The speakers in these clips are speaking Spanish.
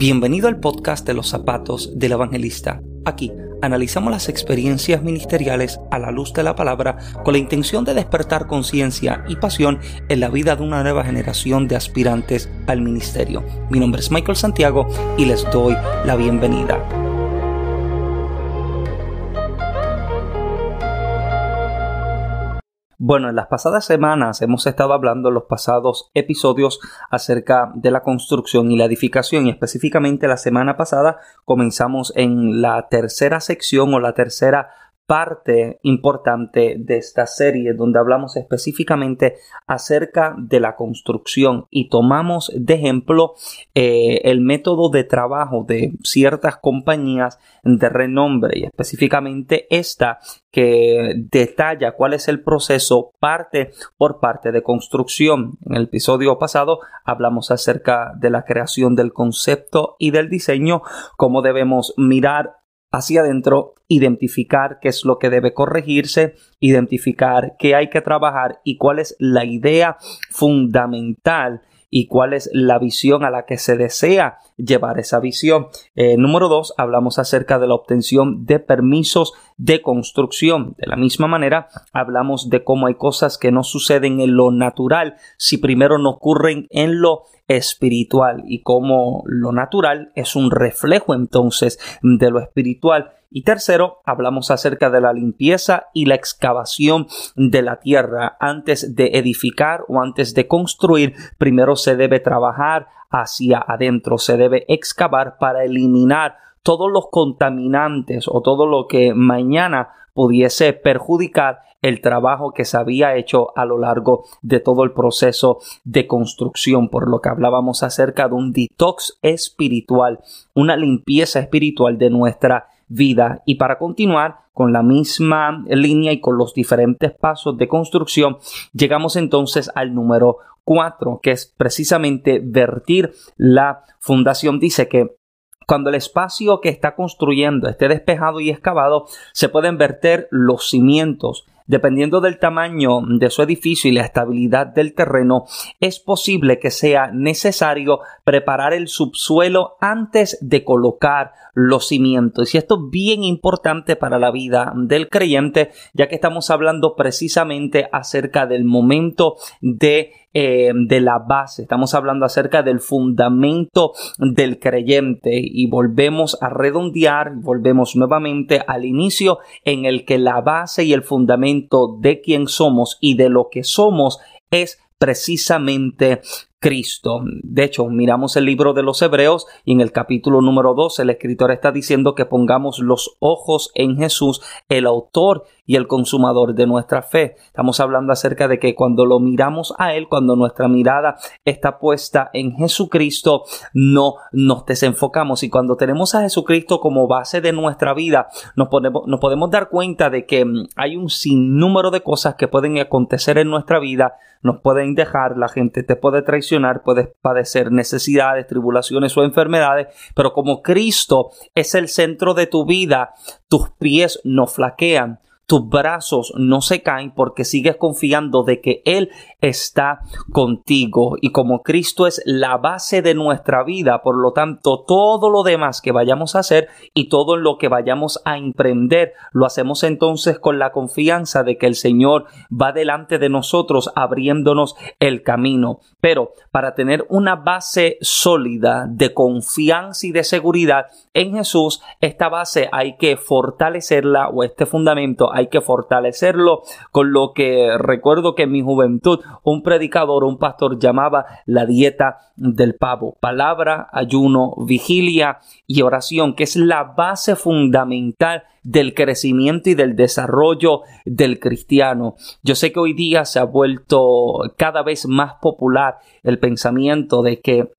Bienvenido al podcast de los zapatos del evangelista. Aquí analizamos las experiencias ministeriales a la luz de la palabra con la intención de despertar conciencia y pasión en la vida de una nueva generación de aspirantes al ministerio. Mi nombre es Michael Santiago y les doy la bienvenida. Bueno, en las pasadas semanas hemos estado hablando en los pasados episodios acerca de la construcción y la edificación y específicamente la semana pasada comenzamos en la tercera sección o la tercera parte importante de esta serie donde hablamos específicamente acerca de la construcción y tomamos de ejemplo eh, el método de trabajo de ciertas compañías de renombre y específicamente esta que detalla cuál es el proceso parte por parte de construcción. En el episodio pasado hablamos acerca de la creación del concepto y del diseño, cómo debemos mirar hacia adentro, identificar qué es lo que debe corregirse, identificar qué hay que trabajar y cuál es la idea fundamental y cuál es la visión a la que se desea llevar esa visión. Eh, número dos, hablamos acerca de la obtención de permisos de construcción. De la misma manera, hablamos de cómo hay cosas que no suceden en lo natural si primero no ocurren en lo espiritual y cómo lo natural es un reflejo entonces de lo espiritual. Y tercero, hablamos acerca de la limpieza y la excavación de la tierra. Antes de edificar o antes de construir, primero se debe trabajar hacia adentro, se debe excavar para eliminar todos los contaminantes o todo lo que mañana pudiese perjudicar el trabajo que se había hecho a lo largo de todo el proceso de construcción, por lo que hablábamos acerca de un detox espiritual, una limpieza espiritual de nuestra vida. Y para continuar con la misma línea y con los diferentes pasos de construcción, llegamos entonces al número 4, que es precisamente vertir la fundación. Dice que cuando el espacio que está construyendo esté despejado y excavado, se pueden verter los cimientos Dependiendo del tamaño de su edificio y la estabilidad del terreno, es posible que sea necesario preparar el subsuelo antes de colocar los cimientos. Y esto es bien importante para la vida del creyente, ya que estamos hablando precisamente acerca del momento de eh, de la base, estamos hablando acerca del fundamento del creyente y volvemos a redondear, volvemos nuevamente al inicio en el que la base y el fundamento de quien somos y de lo que somos es precisamente Cristo. De hecho, miramos el libro de los Hebreos y en el capítulo número 2 el escritor está diciendo que pongamos los ojos en Jesús, el autor y el consumador de nuestra fe. Estamos hablando acerca de que cuando lo miramos a Él, cuando nuestra mirada está puesta en Jesucristo, no nos desenfocamos. Y cuando tenemos a Jesucristo como base de nuestra vida, nos, podemos, nos podemos dar cuenta de que mm, hay un sinnúmero de cosas que pueden acontecer en nuestra vida, nos pueden dejar, la gente te puede traicionar, puedes padecer necesidades, tribulaciones o enfermedades, pero como Cristo es el centro de tu vida, tus pies no flaquean tus brazos no se caen porque sigues confiando de que Él está contigo. Y como Cristo es la base de nuestra vida, por lo tanto, todo lo demás que vayamos a hacer y todo lo que vayamos a emprender, lo hacemos entonces con la confianza de que el Señor va delante de nosotros abriéndonos el camino. Pero para tener una base sólida de confianza y de seguridad en Jesús, esta base hay que fortalecerla o este fundamento hay que fortalecerlo con lo que recuerdo que en mi juventud un predicador, un pastor llamaba la dieta del pavo. Palabra, ayuno, vigilia y oración, que es la base fundamental del crecimiento y del desarrollo del cristiano. Yo sé que hoy día se ha vuelto cada vez más popular el pensamiento de que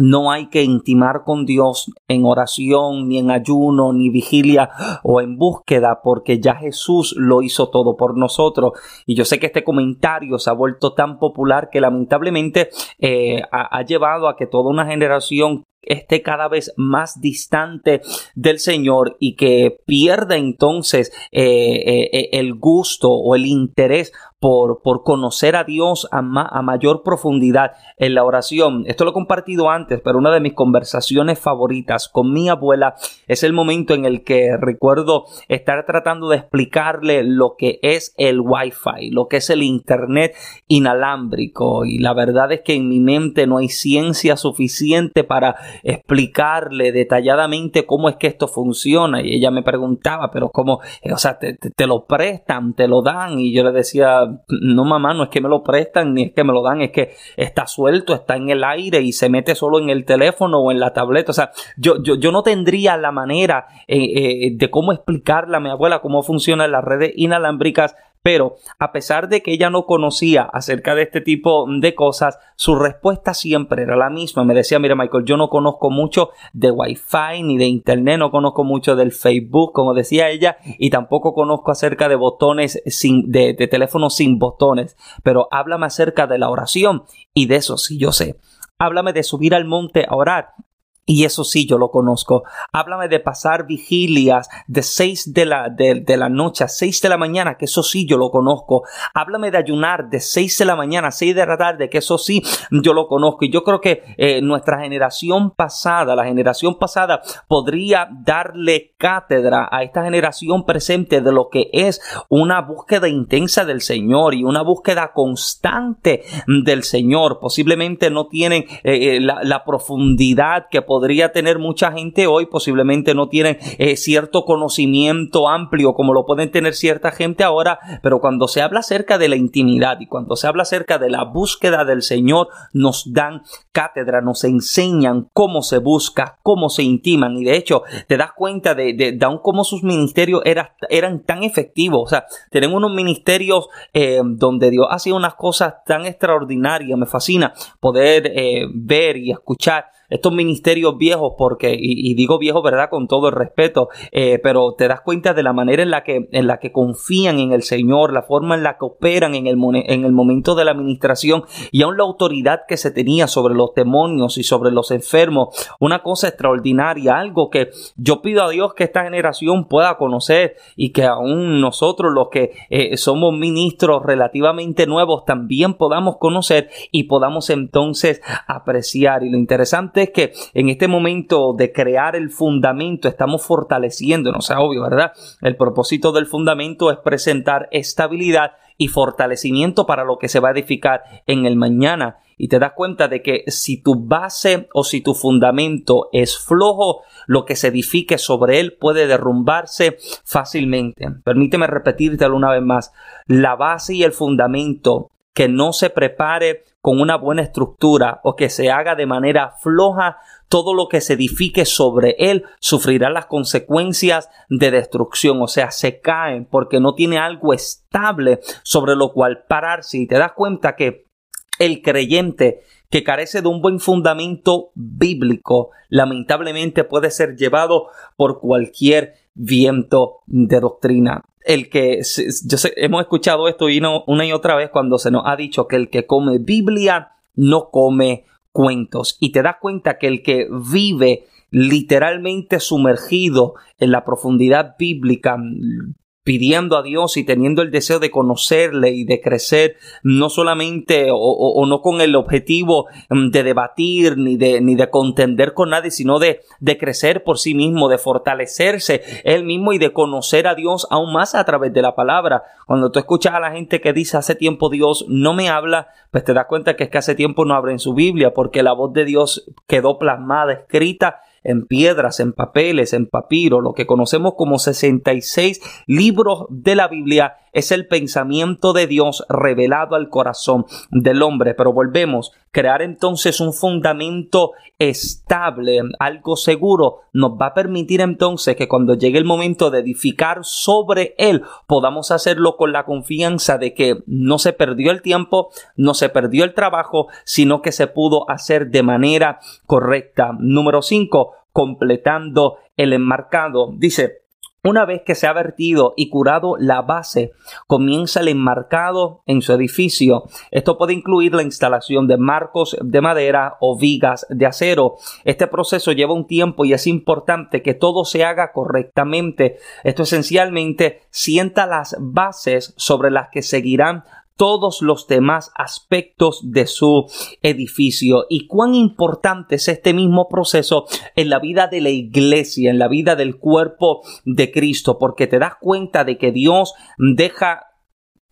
no hay que intimar con Dios en oración, ni en ayuno, ni vigilia o en búsqueda, porque ya Jesús lo hizo todo por nosotros. Y yo sé que este comentario se ha vuelto tan popular que lamentablemente eh, ha, llevado a que toda una generación esté cada vez más distante del Señor y que pierda entonces eh, eh, el gusto o el interés por, por conocer a Dios a, a mayor profundidad en la oración. Esto lo he compartido antes, pero una de mis conversaciones favoritas con mi abuela es el momento en el que recuerdo estar tratando de explicarle lo que es el Wi-Fi, lo que es el Internet inalámbrico. Y la verdad es que en mi mente no hay ciencia suficiente para explicarle detalladamente cómo es que esto funciona. Y ella me preguntaba, pero cómo, o sea, te, te lo prestan, te lo dan. Y yo le decía, no mamá, no es que me lo prestan ni es que me lo dan, es que está suelto, está en el aire y se mete solo en el teléfono o en la tableta. O sea, yo, yo, yo no tendría la manera eh, eh, de cómo explicarle a mi abuela cómo funcionan las redes inalámbricas pero a pesar de que ella no conocía acerca de este tipo de cosas, su respuesta siempre era la misma. Me decía, mira Michael, yo no conozco mucho de Wi-Fi ni de Internet, no conozco mucho del Facebook, como decía ella, y tampoco conozco acerca de botones sin, de, de teléfonos sin botones, pero háblame acerca de la oración y de eso sí yo sé. Háblame de subir al monte a orar. Y eso sí, yo lo conozco. Háblame de pasar vigilias de 6 de la, de, la noche a 6 de la mañana, que eso sí, yo lo conozco. Háblame de ayunar de 6 de la mañana a 6 de la tarde, que eso sí, yo lo conozco. Y yo creo que eh, nuestra generación pasada, la generación pasada, podría darle cátedra a esta generación presente de lo que es una búsqueda intensa del Señor y una búsqueda constante del Señor. Posiblemente no tienen eh, eh, la, profundidad que podemos podría tener mucha gente hoy, posiblemente no tienen eh, cierto conocimiento amplio como lo pueden tener cierta gente ahora, pero cuando se habla acerca de la intimidad y cuando se habla acerca de la búsqueda del Señor, nos dan cátedra, nos enseñan cómo se busca, cómo se intiman. Y de hecho te das cuenta de, de, cómo sus ministerios eran tan efectivos, o sea, tenemos unos ministerios eh, donde Dios hace unas cosas tan extraordinarias, me fascina poder eh, ver y escuchar estos ministerios viejos, porque, y, digo viejos, ¿verdad? Con todo el respeto, eh, pero te das cuenta de la manera en la que, en la que confían en el Señor, la forma en la que operan en el, en el momento de la administración y aún la autoridad que se tenía sobre los demonios y sobre los enfermos. Una cosa extraordinaria, algo que yo pido a Dios que esta generación pueda conocer y que aún nosotros los que eh, somos ministros relativamente nuevos también podamos conocer y podamos entonces apreciar. Y lo interesante es que en este momento de crear el fundamento estamos fortaleciendo, no sea obvio, ¿verdad? El propósito del fundamento es presentar estabilidad y fortalecimiento para lo que se va a edificar en el mañana. Y te das cuenta de que si tu base o si tu fundamento es flojo, lo que se edifique sobre él puede derrumbarse fácilmente. Permíteme repetírtelo una vez más. La base y el fundamento que no se prepare con una buena estructura o que se haga de manera floja, todo lo que se edifique sobre él sufrirá las consecuencias de destrucción, o sea, se caen porque no tiene algo estable sobre lo cual pararse. Y te das cuenta que el creyente que carece de un buen fundamento bíblico, lamentablemente puede ser llevado por cualquier viento de doctrina el que, yo sé, hemos escuchado esto y no, una y otra vez cuando se nos ha dicho que el que come Biblia no come cuentos. Y te das cuenta que el que vive literalmente sumergido en la profundidad bíblica, pidiendo a Dios y teniendo el deseo de conocerle y de crecer, no solamente o, no con el objetivo mm, de debatir ni de, ni de contender con nadie, sino de, de crecer por sí mismo, de fortalecerse él mismo y de conocer a Dios aún más a través de la palabra. Cuando tú escuchas a la gente que dice hace tiempo Dios no me habla, pues te das cuenta que es que hace tiempo no abre en su Biblia porque la voz de Dios quedó plasmada, escrita en piedras, en papeles, en papiro, lo que conocemos como 66 libros de la Biblia es el pensamiento de Dios revelado al corazón del hombre. Pero volvemos, crear entonces un fundamento estable, algo seguro, nos va a permitir entonces que cuando llegue el momento de edificar sobre él, podamos hacerlo con la confianza de que no se perdió el tiempo, no se perdió el trabajo, sino que se pudo hacer de manera correcta. Número 5, completando el enmarcado. Dice, una vez que se ha vertido y curado la base, comienza el enmarcado en su edificio. Esto puede incluir la instalación de marcos de madera o vigas de acero. Este proceso lleva un tiempo y es importante que todo se haga correctamente. Esto esencialmente sienta las bases sobre las que seguirán todos los demás aspectos de su edificio. Y cuán importante es este mismo proceso en la vida de la iglesia, en la vida del cuerpo de Cristo, porque te das cuenta de que Dios deja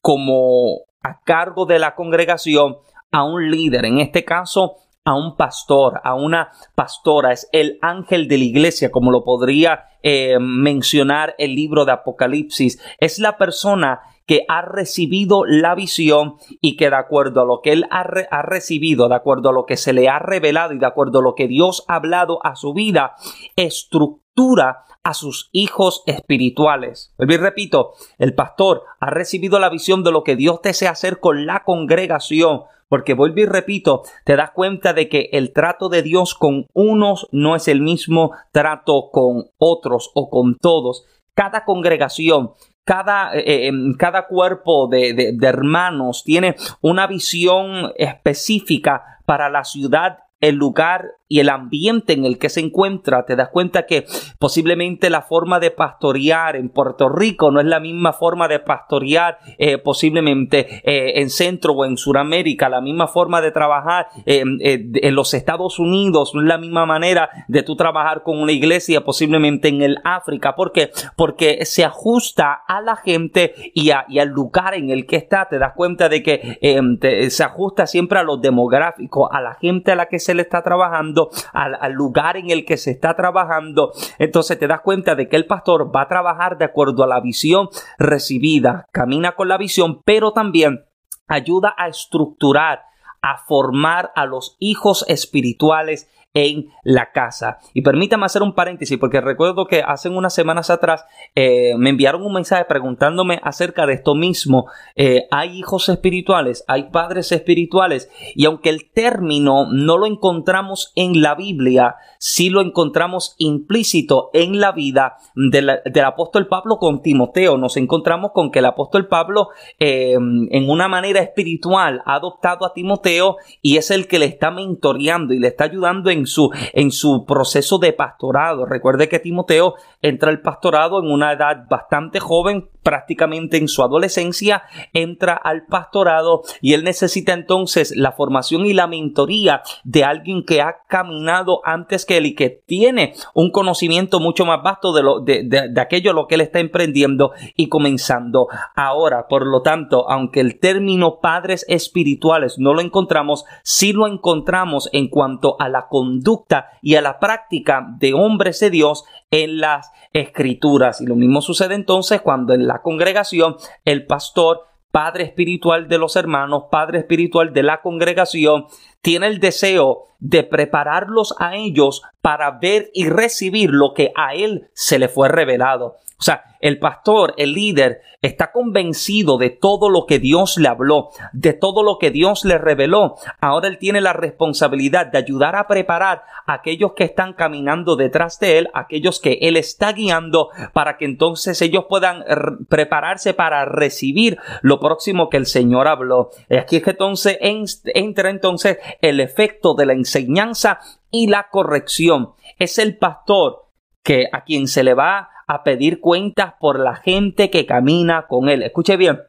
como a cargo de la congregación a un líder, en este caso a un pastor, a una pastora, es el ángel de la iglesia, como lo podría eh, mencionar el libro de Apocalipsis, es la persona que ha recibido la visión y que de acuerdo a lo que él ha, recibido, de acuerdo a lo que se le ha revelado y de acuerdo a lo que Dios ha hablado a su vida, estructura a sus hijos espirituales. Y repito, el pastor ha recibido la visión de lo que Dios desea hacer con la congregación. Porque vuelvo y repito, te das cuenta de que el trato de Dios con unos no es el mismo trato con otros o con todos. Cada congregación cada, eh, eh, em, cada cuerpo de, de, hermanos tiene una visión específica para la ciudad el lugar y el ambiente en el que se encuentra, te das cuenta que posiblemente la forma de pastorear en Puerto Rico no es la misma forma de pastorear eh, posiblemente eh, en Centro o en Sudamérica, la misma forma de trabajar eh, en los Estados Unidos, no es la misma manera de tú trabajar con una iglesia posiblemente en el África, ¿por qué? Porque se ajusta a la gente y, al lugar en el que está, te das cuenta de que se ajusta siempre a los demográficos, a la gente a la que se le está trabajando, al, lugar en el que se está trabajando, entonces te das cuenta de que el pastor va a trabajar de acuerdo a la visión recibida, camina con la visión, pero también ayuda a estructurar, a formar a los hijos espirituales en la casa. Y permítame hacer un paréntesis porque recuerdo que hace unas semanas atrás eh, me enviaron un mensaje preguntándome acerca de esto mismo. Eh, hay hijos espirituales, hay padres espirituales y aunque el término no lo encontramos en la Biblia, sí lo encontramos implícito en la vida del, apóstol Pablo con Timoteo. Nos encontramos con que el apóstol Pablo eh, en una manera espiritual ha adoptado a Timoteo y es el que le está mentoreando y le está ayudando en su, en su proceso de pastorado. Recuerde que Timoteo entra al pastorado en una edad bastante joven, prácticamente en su adolescencia, entra al pastorado y él necesita entonces la formación y la mentoría de alguien que ha caminado antes que él y que tiene un conocimiento mucho más vasto de, lo, de, de, aquello lo que él está emprendiendo y comenzando ahora. Por lo tanto, aunque el término padres espirituales no lo encontramos, sí lo encontramos en cuanto a la conducta y a la práctica de hombres de Dios en las escrituras. Y lo mismo sucede entonces cuando en la congregación el pastor Padre espiritual de los hermanos, Padre espiritual de la congregación, tiene el deseo de prepararlos a ellos para ver y recibir lo que a él se le fue revelado. O sea, el pastor, el líder, está convencido de todo lo que Dios le habló, de todo lo que Dios le reveló. Ahora él tiene la responsabilidad de ayudar a preparar a aquellos que están caminando detrás de él, aquellos que él está guiando, para que entonces ellos puedan prepararse para recibir lo próximo que el Señor habló. Aquí es que entonces entra entonces el efecto de la enseñanza y la corrección. Es el pastor que a quien se le va a pedir cuentas por la gente que camina con él. Escuche bien,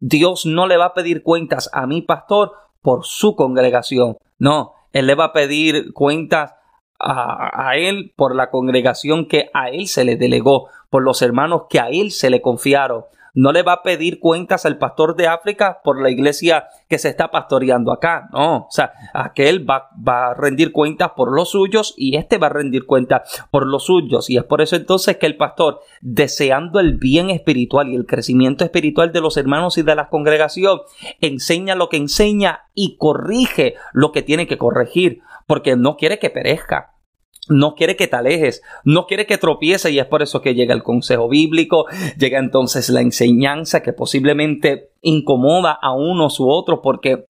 Dios no le va a pedir cuentas a mi pastor por su congregación. No, Él le va a pedir cuentas a, a, él por la congregación que a él se le delegó, por los hermanos que a él se le confiaron no le va a pedir cuentas al pastor de África por la iglesia que se está pastoreando acá. No, o sea, aquel va, va a rendir cuentas por los suyos y este va a rendir cuentas por los suyos. Y es por eso entonces que el pastor, deseando el bien espiritual y el crecimiento espiritual de los hermanos y de la congregación, enseña lo que enseña y corrige lo que tiene que corregir, porque no quiere que perezca no quiere que te alejes, no quiere que tropiece y es por eso que llega el consejo bíblico, llega entonces la enseñanza que posiblemente incomoda a unos u otros porque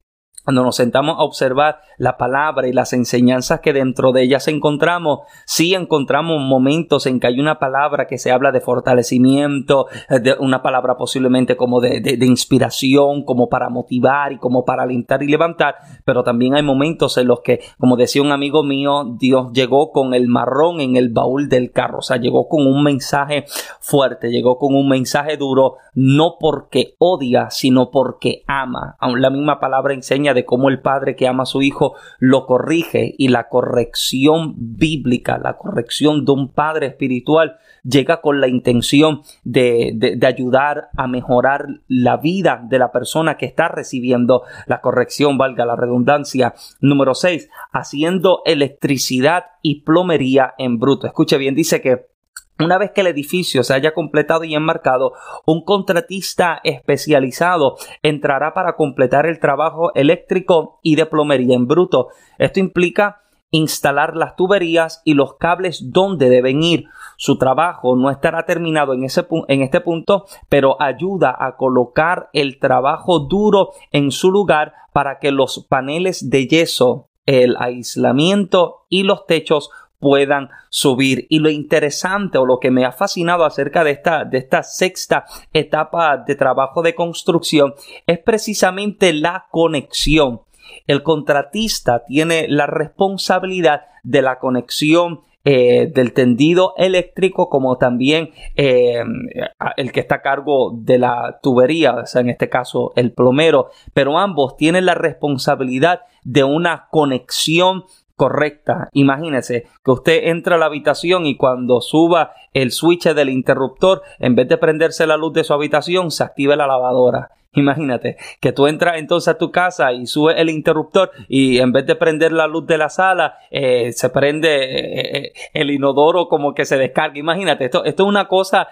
cuando nos sentamos a observar la palabra y las enseñanzas que dentro de ellas encontramos, sí encontramos momentos en que hay una palabra que se habla de fortalecimiento, eh, de una palabra posiblemente como de, de, inspiración, como para motivar y como para alentar y levantar, pero también hay momentos en los que, como decía un amigo mío, Dios llegó con el marrón en el baúl del carro, o sea, llegó con un mensaje fuerte, llegó con un mensaje duro, no porque odia, sino porque ama. Aún la misma palabra enseña de cómo el padre que ama a su hijo lo corrige y la corrección bíblica, la corrección de un padre espiritual llega con la intención de, de, ayudar a mejorar la vida de la persona que está recibiendo la corrección, valga la redundancia. Número 6, haciendo electricidad y plomería en bruto. Escuche bien, dice que una vez que el edificio se haya completado y enmarcado, un contratista especializado entrará para completar el trabajo eléctrico y de plomería en bruto. Esto implica instalar las tuberías y los cables donde deben ir. Su trabajo no estará terminado en, ese, en este punto, pero ayuda a colocar el trabajo duro en su lugar para que los paneles de yeso, el aislamiento y los techos puedan subir. Y lo interesante o lo que me ha fascinado acerca de esta, de esta sexta etapa de trabajo de construcción es precisamente la conexión. El contratista tiene la responsabilidad de la conexión eh, del tendido eléctrico como también eh, el que está a cargo de la tubería, o sea, en este caso el plomero, pero ambos tienen la responsabilidad de una conexión correcta. Imagínese que usted entra a la habitación y cuando suba el switch del interruptor, en vez de prenderse la luz de su habitación, se active la lavadora. Imagínate que tú entras entonces a tu casa y sube el interruptor y en vez de prender la luz de la sala, eh, se prende eh, eh, el inodoro como que se descarga. Imagínate, esto, esto es una cosa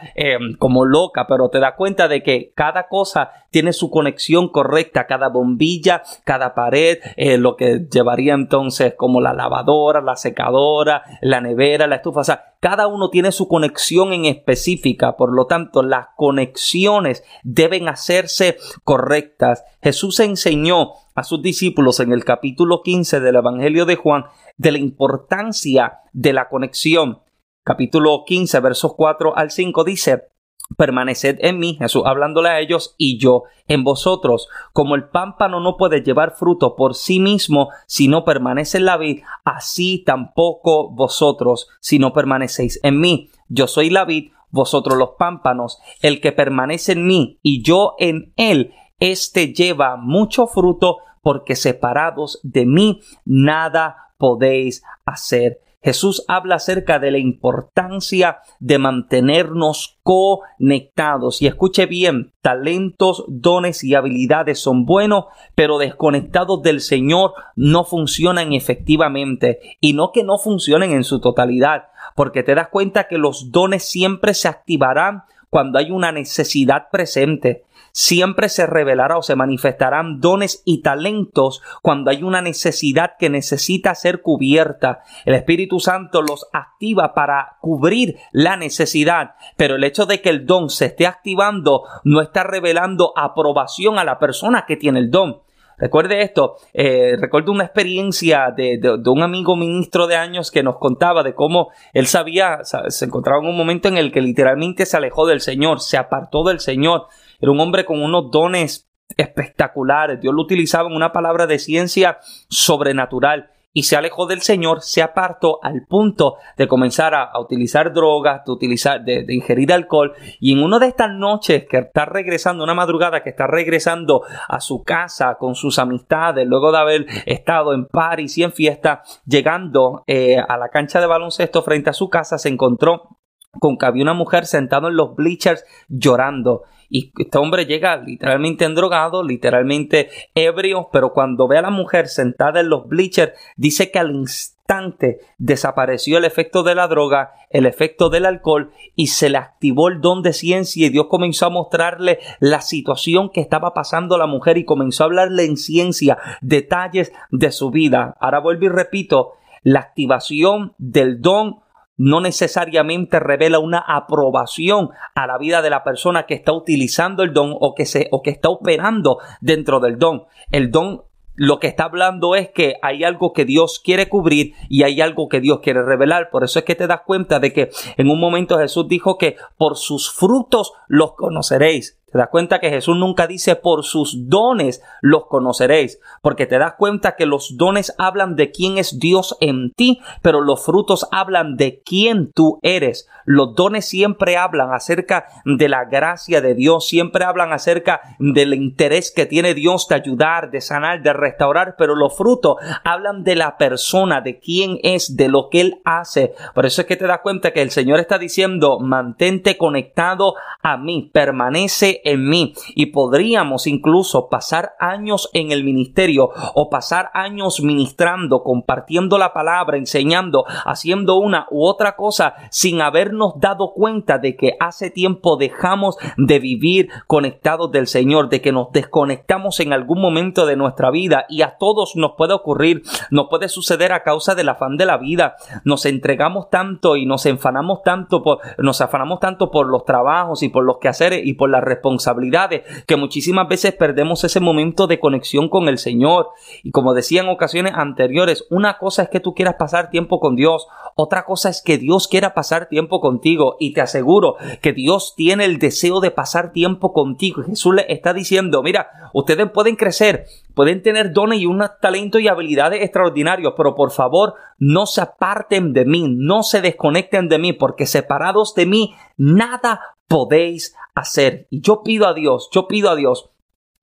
como loca, pero te das cuenta de que cada cosa tiene su conexión correcta, cada bombilla, cada pared, lo que llevaría entonces como la lavadora, la secadora, la nevera, la estufa. O sea, cada uno tiene su conexión en específica, por lo tanto las conexiones deben hacerse correctas. Jesús enseñó a sus discípulos en el capítulo 15 del Evangelio de Juan de la importancia de la conexión. Capítulo 15, versos 4 al 5 dice, permaneced en mí, Jesús hablándole a ellos, y yo en vosotros. Como el pámpano no puede llevar fruto por sí mismo si no permanece en la vid, así tampoco vosotros si no permanecéis en mí. Yo soy la vid, vosotros los pámpanos. El que permanece en mí y yo en él, éste lleva mucho fruto, porque separados de mí nada podéis hacer. Jesús habla acerca de la importancia de mantenernos conectados. Y escuche bien, talentos, dones y habilidades son buenos, pero desconectados del Señor no funcionan efectivamente. Y no que no funcionen en su totalidad, porque te das cuenta que los dones siempre se activarán cuando hay una necesidad presente siempre se revelará o se manifestarán dones y talentos cuando hay una necesidad que necesita ser cubierta. El Espíritu Santo los activa para cubrir la necesidad, pero el hecho de que el don se esté activando no está revelando aprobación a la persona que tiene el don. Recuerde esto, eh, recuerdo una experiencia de, de, un amigo ministro de años que nos contaba de cómo él sabía, se encontraba en un momento en el que literalmente se alejó del Señor, se apartó del Señor, era un hombre con unos dones espectaculares. Dios lo utilizaba en una palabra de ciencia sobrenatural y se alejó del Señor, se apartó al punto de comenzar a, utilizar drogas, de utilizar, de, ingerir alcohol. Y en una de estas noches que está regresando, una madrugada que está regresando a su casa con sus amistades, luego de haber estado en París y en fiesta, llegando eh, a la cancha de baloncesto frente a su casa, se encontró con que había una mujer sentada en los bleachers llorando. Y este hombre llega literalmente endrogado, literalmente ebrio, pero cuando ve a la mujer sentada en los bleachers, dice que al instante desapareció el efecto de la droga, el efecto del alcohol y se le activó el don de ciencia y Dios comenzó a mostrarle la situación que estaba pasando la mujer y comenzó a hablarle en ciencia detalles de su vida. Ahora vuelvo y repito, la activación del don no necesariamente revela una aprobación a la vida de la persona que está utilizando el don o que, se, o que está operando dentro del don. El don lo que está hablando es que hay algo que Dios quiere cubrir y hay algo que Dios quiere revelar. Por eso es que te das cuenta de que en un momento Jesús dijo que por sus frutos los conoceréis. Te das cuenta que Jesús nunca dice por sus dones los conoceréis, porque te das cuenta que los dones hablan de quién es Dios en ti, pero los frutos hablan de quién tú eres. Los dones siempre hablan acerca de la gracia de Dios, siempre hablan acerca del interés que tiene Dios de ayudar, de sanar, de restaurar, pero los frutos hablan de la persona, de quién es, de lo que Él hace. Por eso es que te das cuenta que el Señor está diciendo, mantente conectado a mí, permanece en mí y podríamos incluso pasar años en el ministerio o pasar años ministrando, compartiendo la palabra, enseñando, haciendo una u otra cosa sin habernos dado cuenta de que hace tiempo dejamos de vivir conectados del Señor, de que nos desconectamos en algún momento de nuestra vida y a todos nos puede ocurrir, nos puede suceder a causa del afán de la vida. Nos entregamos tanto y nos enfanamos tanto por, nos afanamos tanto por los trabajos y por los quehaceres y por las responsabilidades responsabilidades, que muchísimas veces perdemos ese momento de conexión con el Señor. Y como decía en ocasiones anteriores, una cosa es que tú quieras pasar tiempo con Dios, otra cosa es que Dios quiera pasar tiempo contigo. Y te aseguro que Dios tiene el deseo de pasar tiempo contigo. Jesús le está diciendo, mira, ustedes pueden crecer, pueden tener dones y un talento y habilidades extraordinarios, pero por favor no se aparten de mí, no se desconecten de mí, porque separados de mí nada podéis hacer. Y yo pido a Dios, yo pido a Dios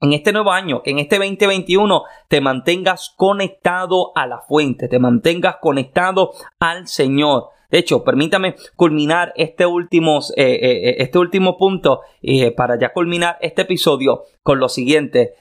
en este nuevo año, en este 2021 te mantengas conectado a la fuente, te mantengas conectado al Señor. De hecho, permítame culminar este último, eh, eh, eh, este último punto para ya culminar este episodio con lo siguiente.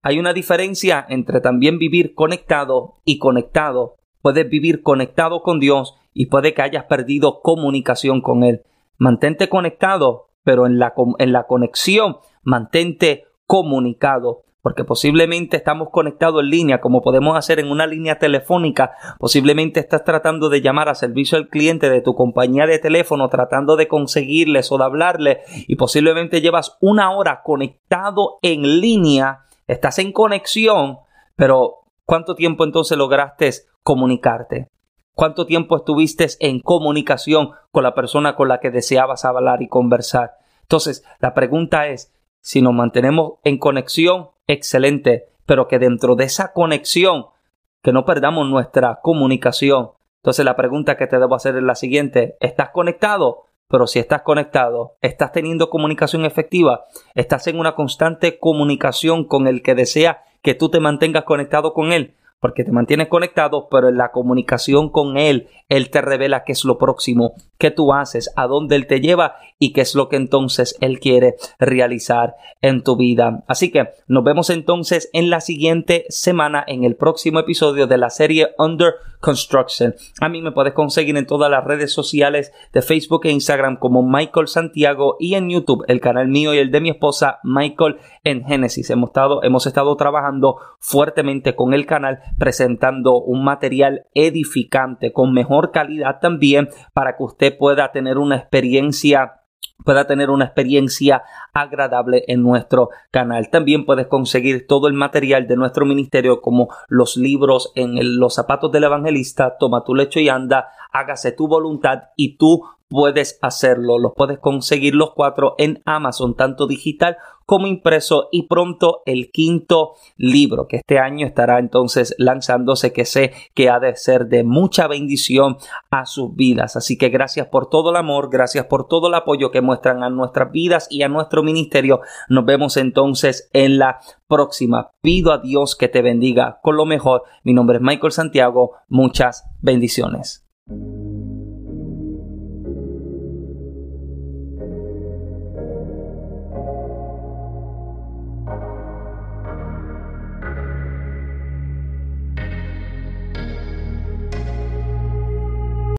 Hay una diferencia entre también vivir conectado y conectado. Puedes vivir conectado con Dios y puede que hayas perdido comunicación con Él. Mantente conectado, pero en la, en la conexión mantente comunicado porque posiblemente estamos conectados en línea, como podemos hacer en una línea telefónica, posiblemente estás tratando de llamar a servicio al cliente de tu compañía de teléfono, tratando de conseguirles o de hablarles, y posiblemente llevas una hora conectado en línea, estás en conexión, pero ¿cuánto tiempo entonces lograste comunicarte? ¿Cuánto tiempo estuviste en comunicación con la persona con la que deseabas hablar y conversar? Entonces, la pregunta es, si nos mantenemos en conexión, excelente, pero que dentro de esa conexión, que no perdamos nuestra comunicación. Entonces, la pregunta que te debo hacer es la siguiente, ¿estás conectado? Pero si estás conectado, estás teniendo comunicación efectiva, estás en una constante comunicación con el que desea que tú te mantengas conectado con él porque te mantienes conectado, pero en la comunicación con Él, Él te revela qué es lo próximo, qué tú haces, a dónde Él te lleva y qué es lo que entonces Él quiere realizar en tu vida. Así que nos vemos entonces en la siguiente semana, en el próximo episodio de la serie Under Construction. A mí me puedes conseguir en todas las redes sociales de Facebook e Instagram como Michael Santiago y en YouTube el canal mío y el de mi esposa Michael en Genesis. Hemos estado, hemos estado trabajando fuertemente con el canal presentando un material edificante con mejor calidad también para que usted pueda tener una experiencia pueda tener una experiencia agradable en nuestro canal. También puedes conseguir todo el material de nuestro ministerio como los libros en los zapatos del evangelista, toma tu lecho y anda, hágase tu voluntad y tú puedes hacerlo. Los puedes conseguir los cuatro en Amazon, tanto digital como impreso y pronto el quinto libro que este año estará entonces lanzándose que sé que ha de ser de mucha bendición a sus vidas. Así que gracias por todo el amor, gracias por todo el apoyo que a nuestras vidas y a nuestro ministerio. Nos vemos entonces en la próxima. Pido a Dios que te bendiga con lo mejor. Mi nombre es Michael Santiago. Muchas bendiciones.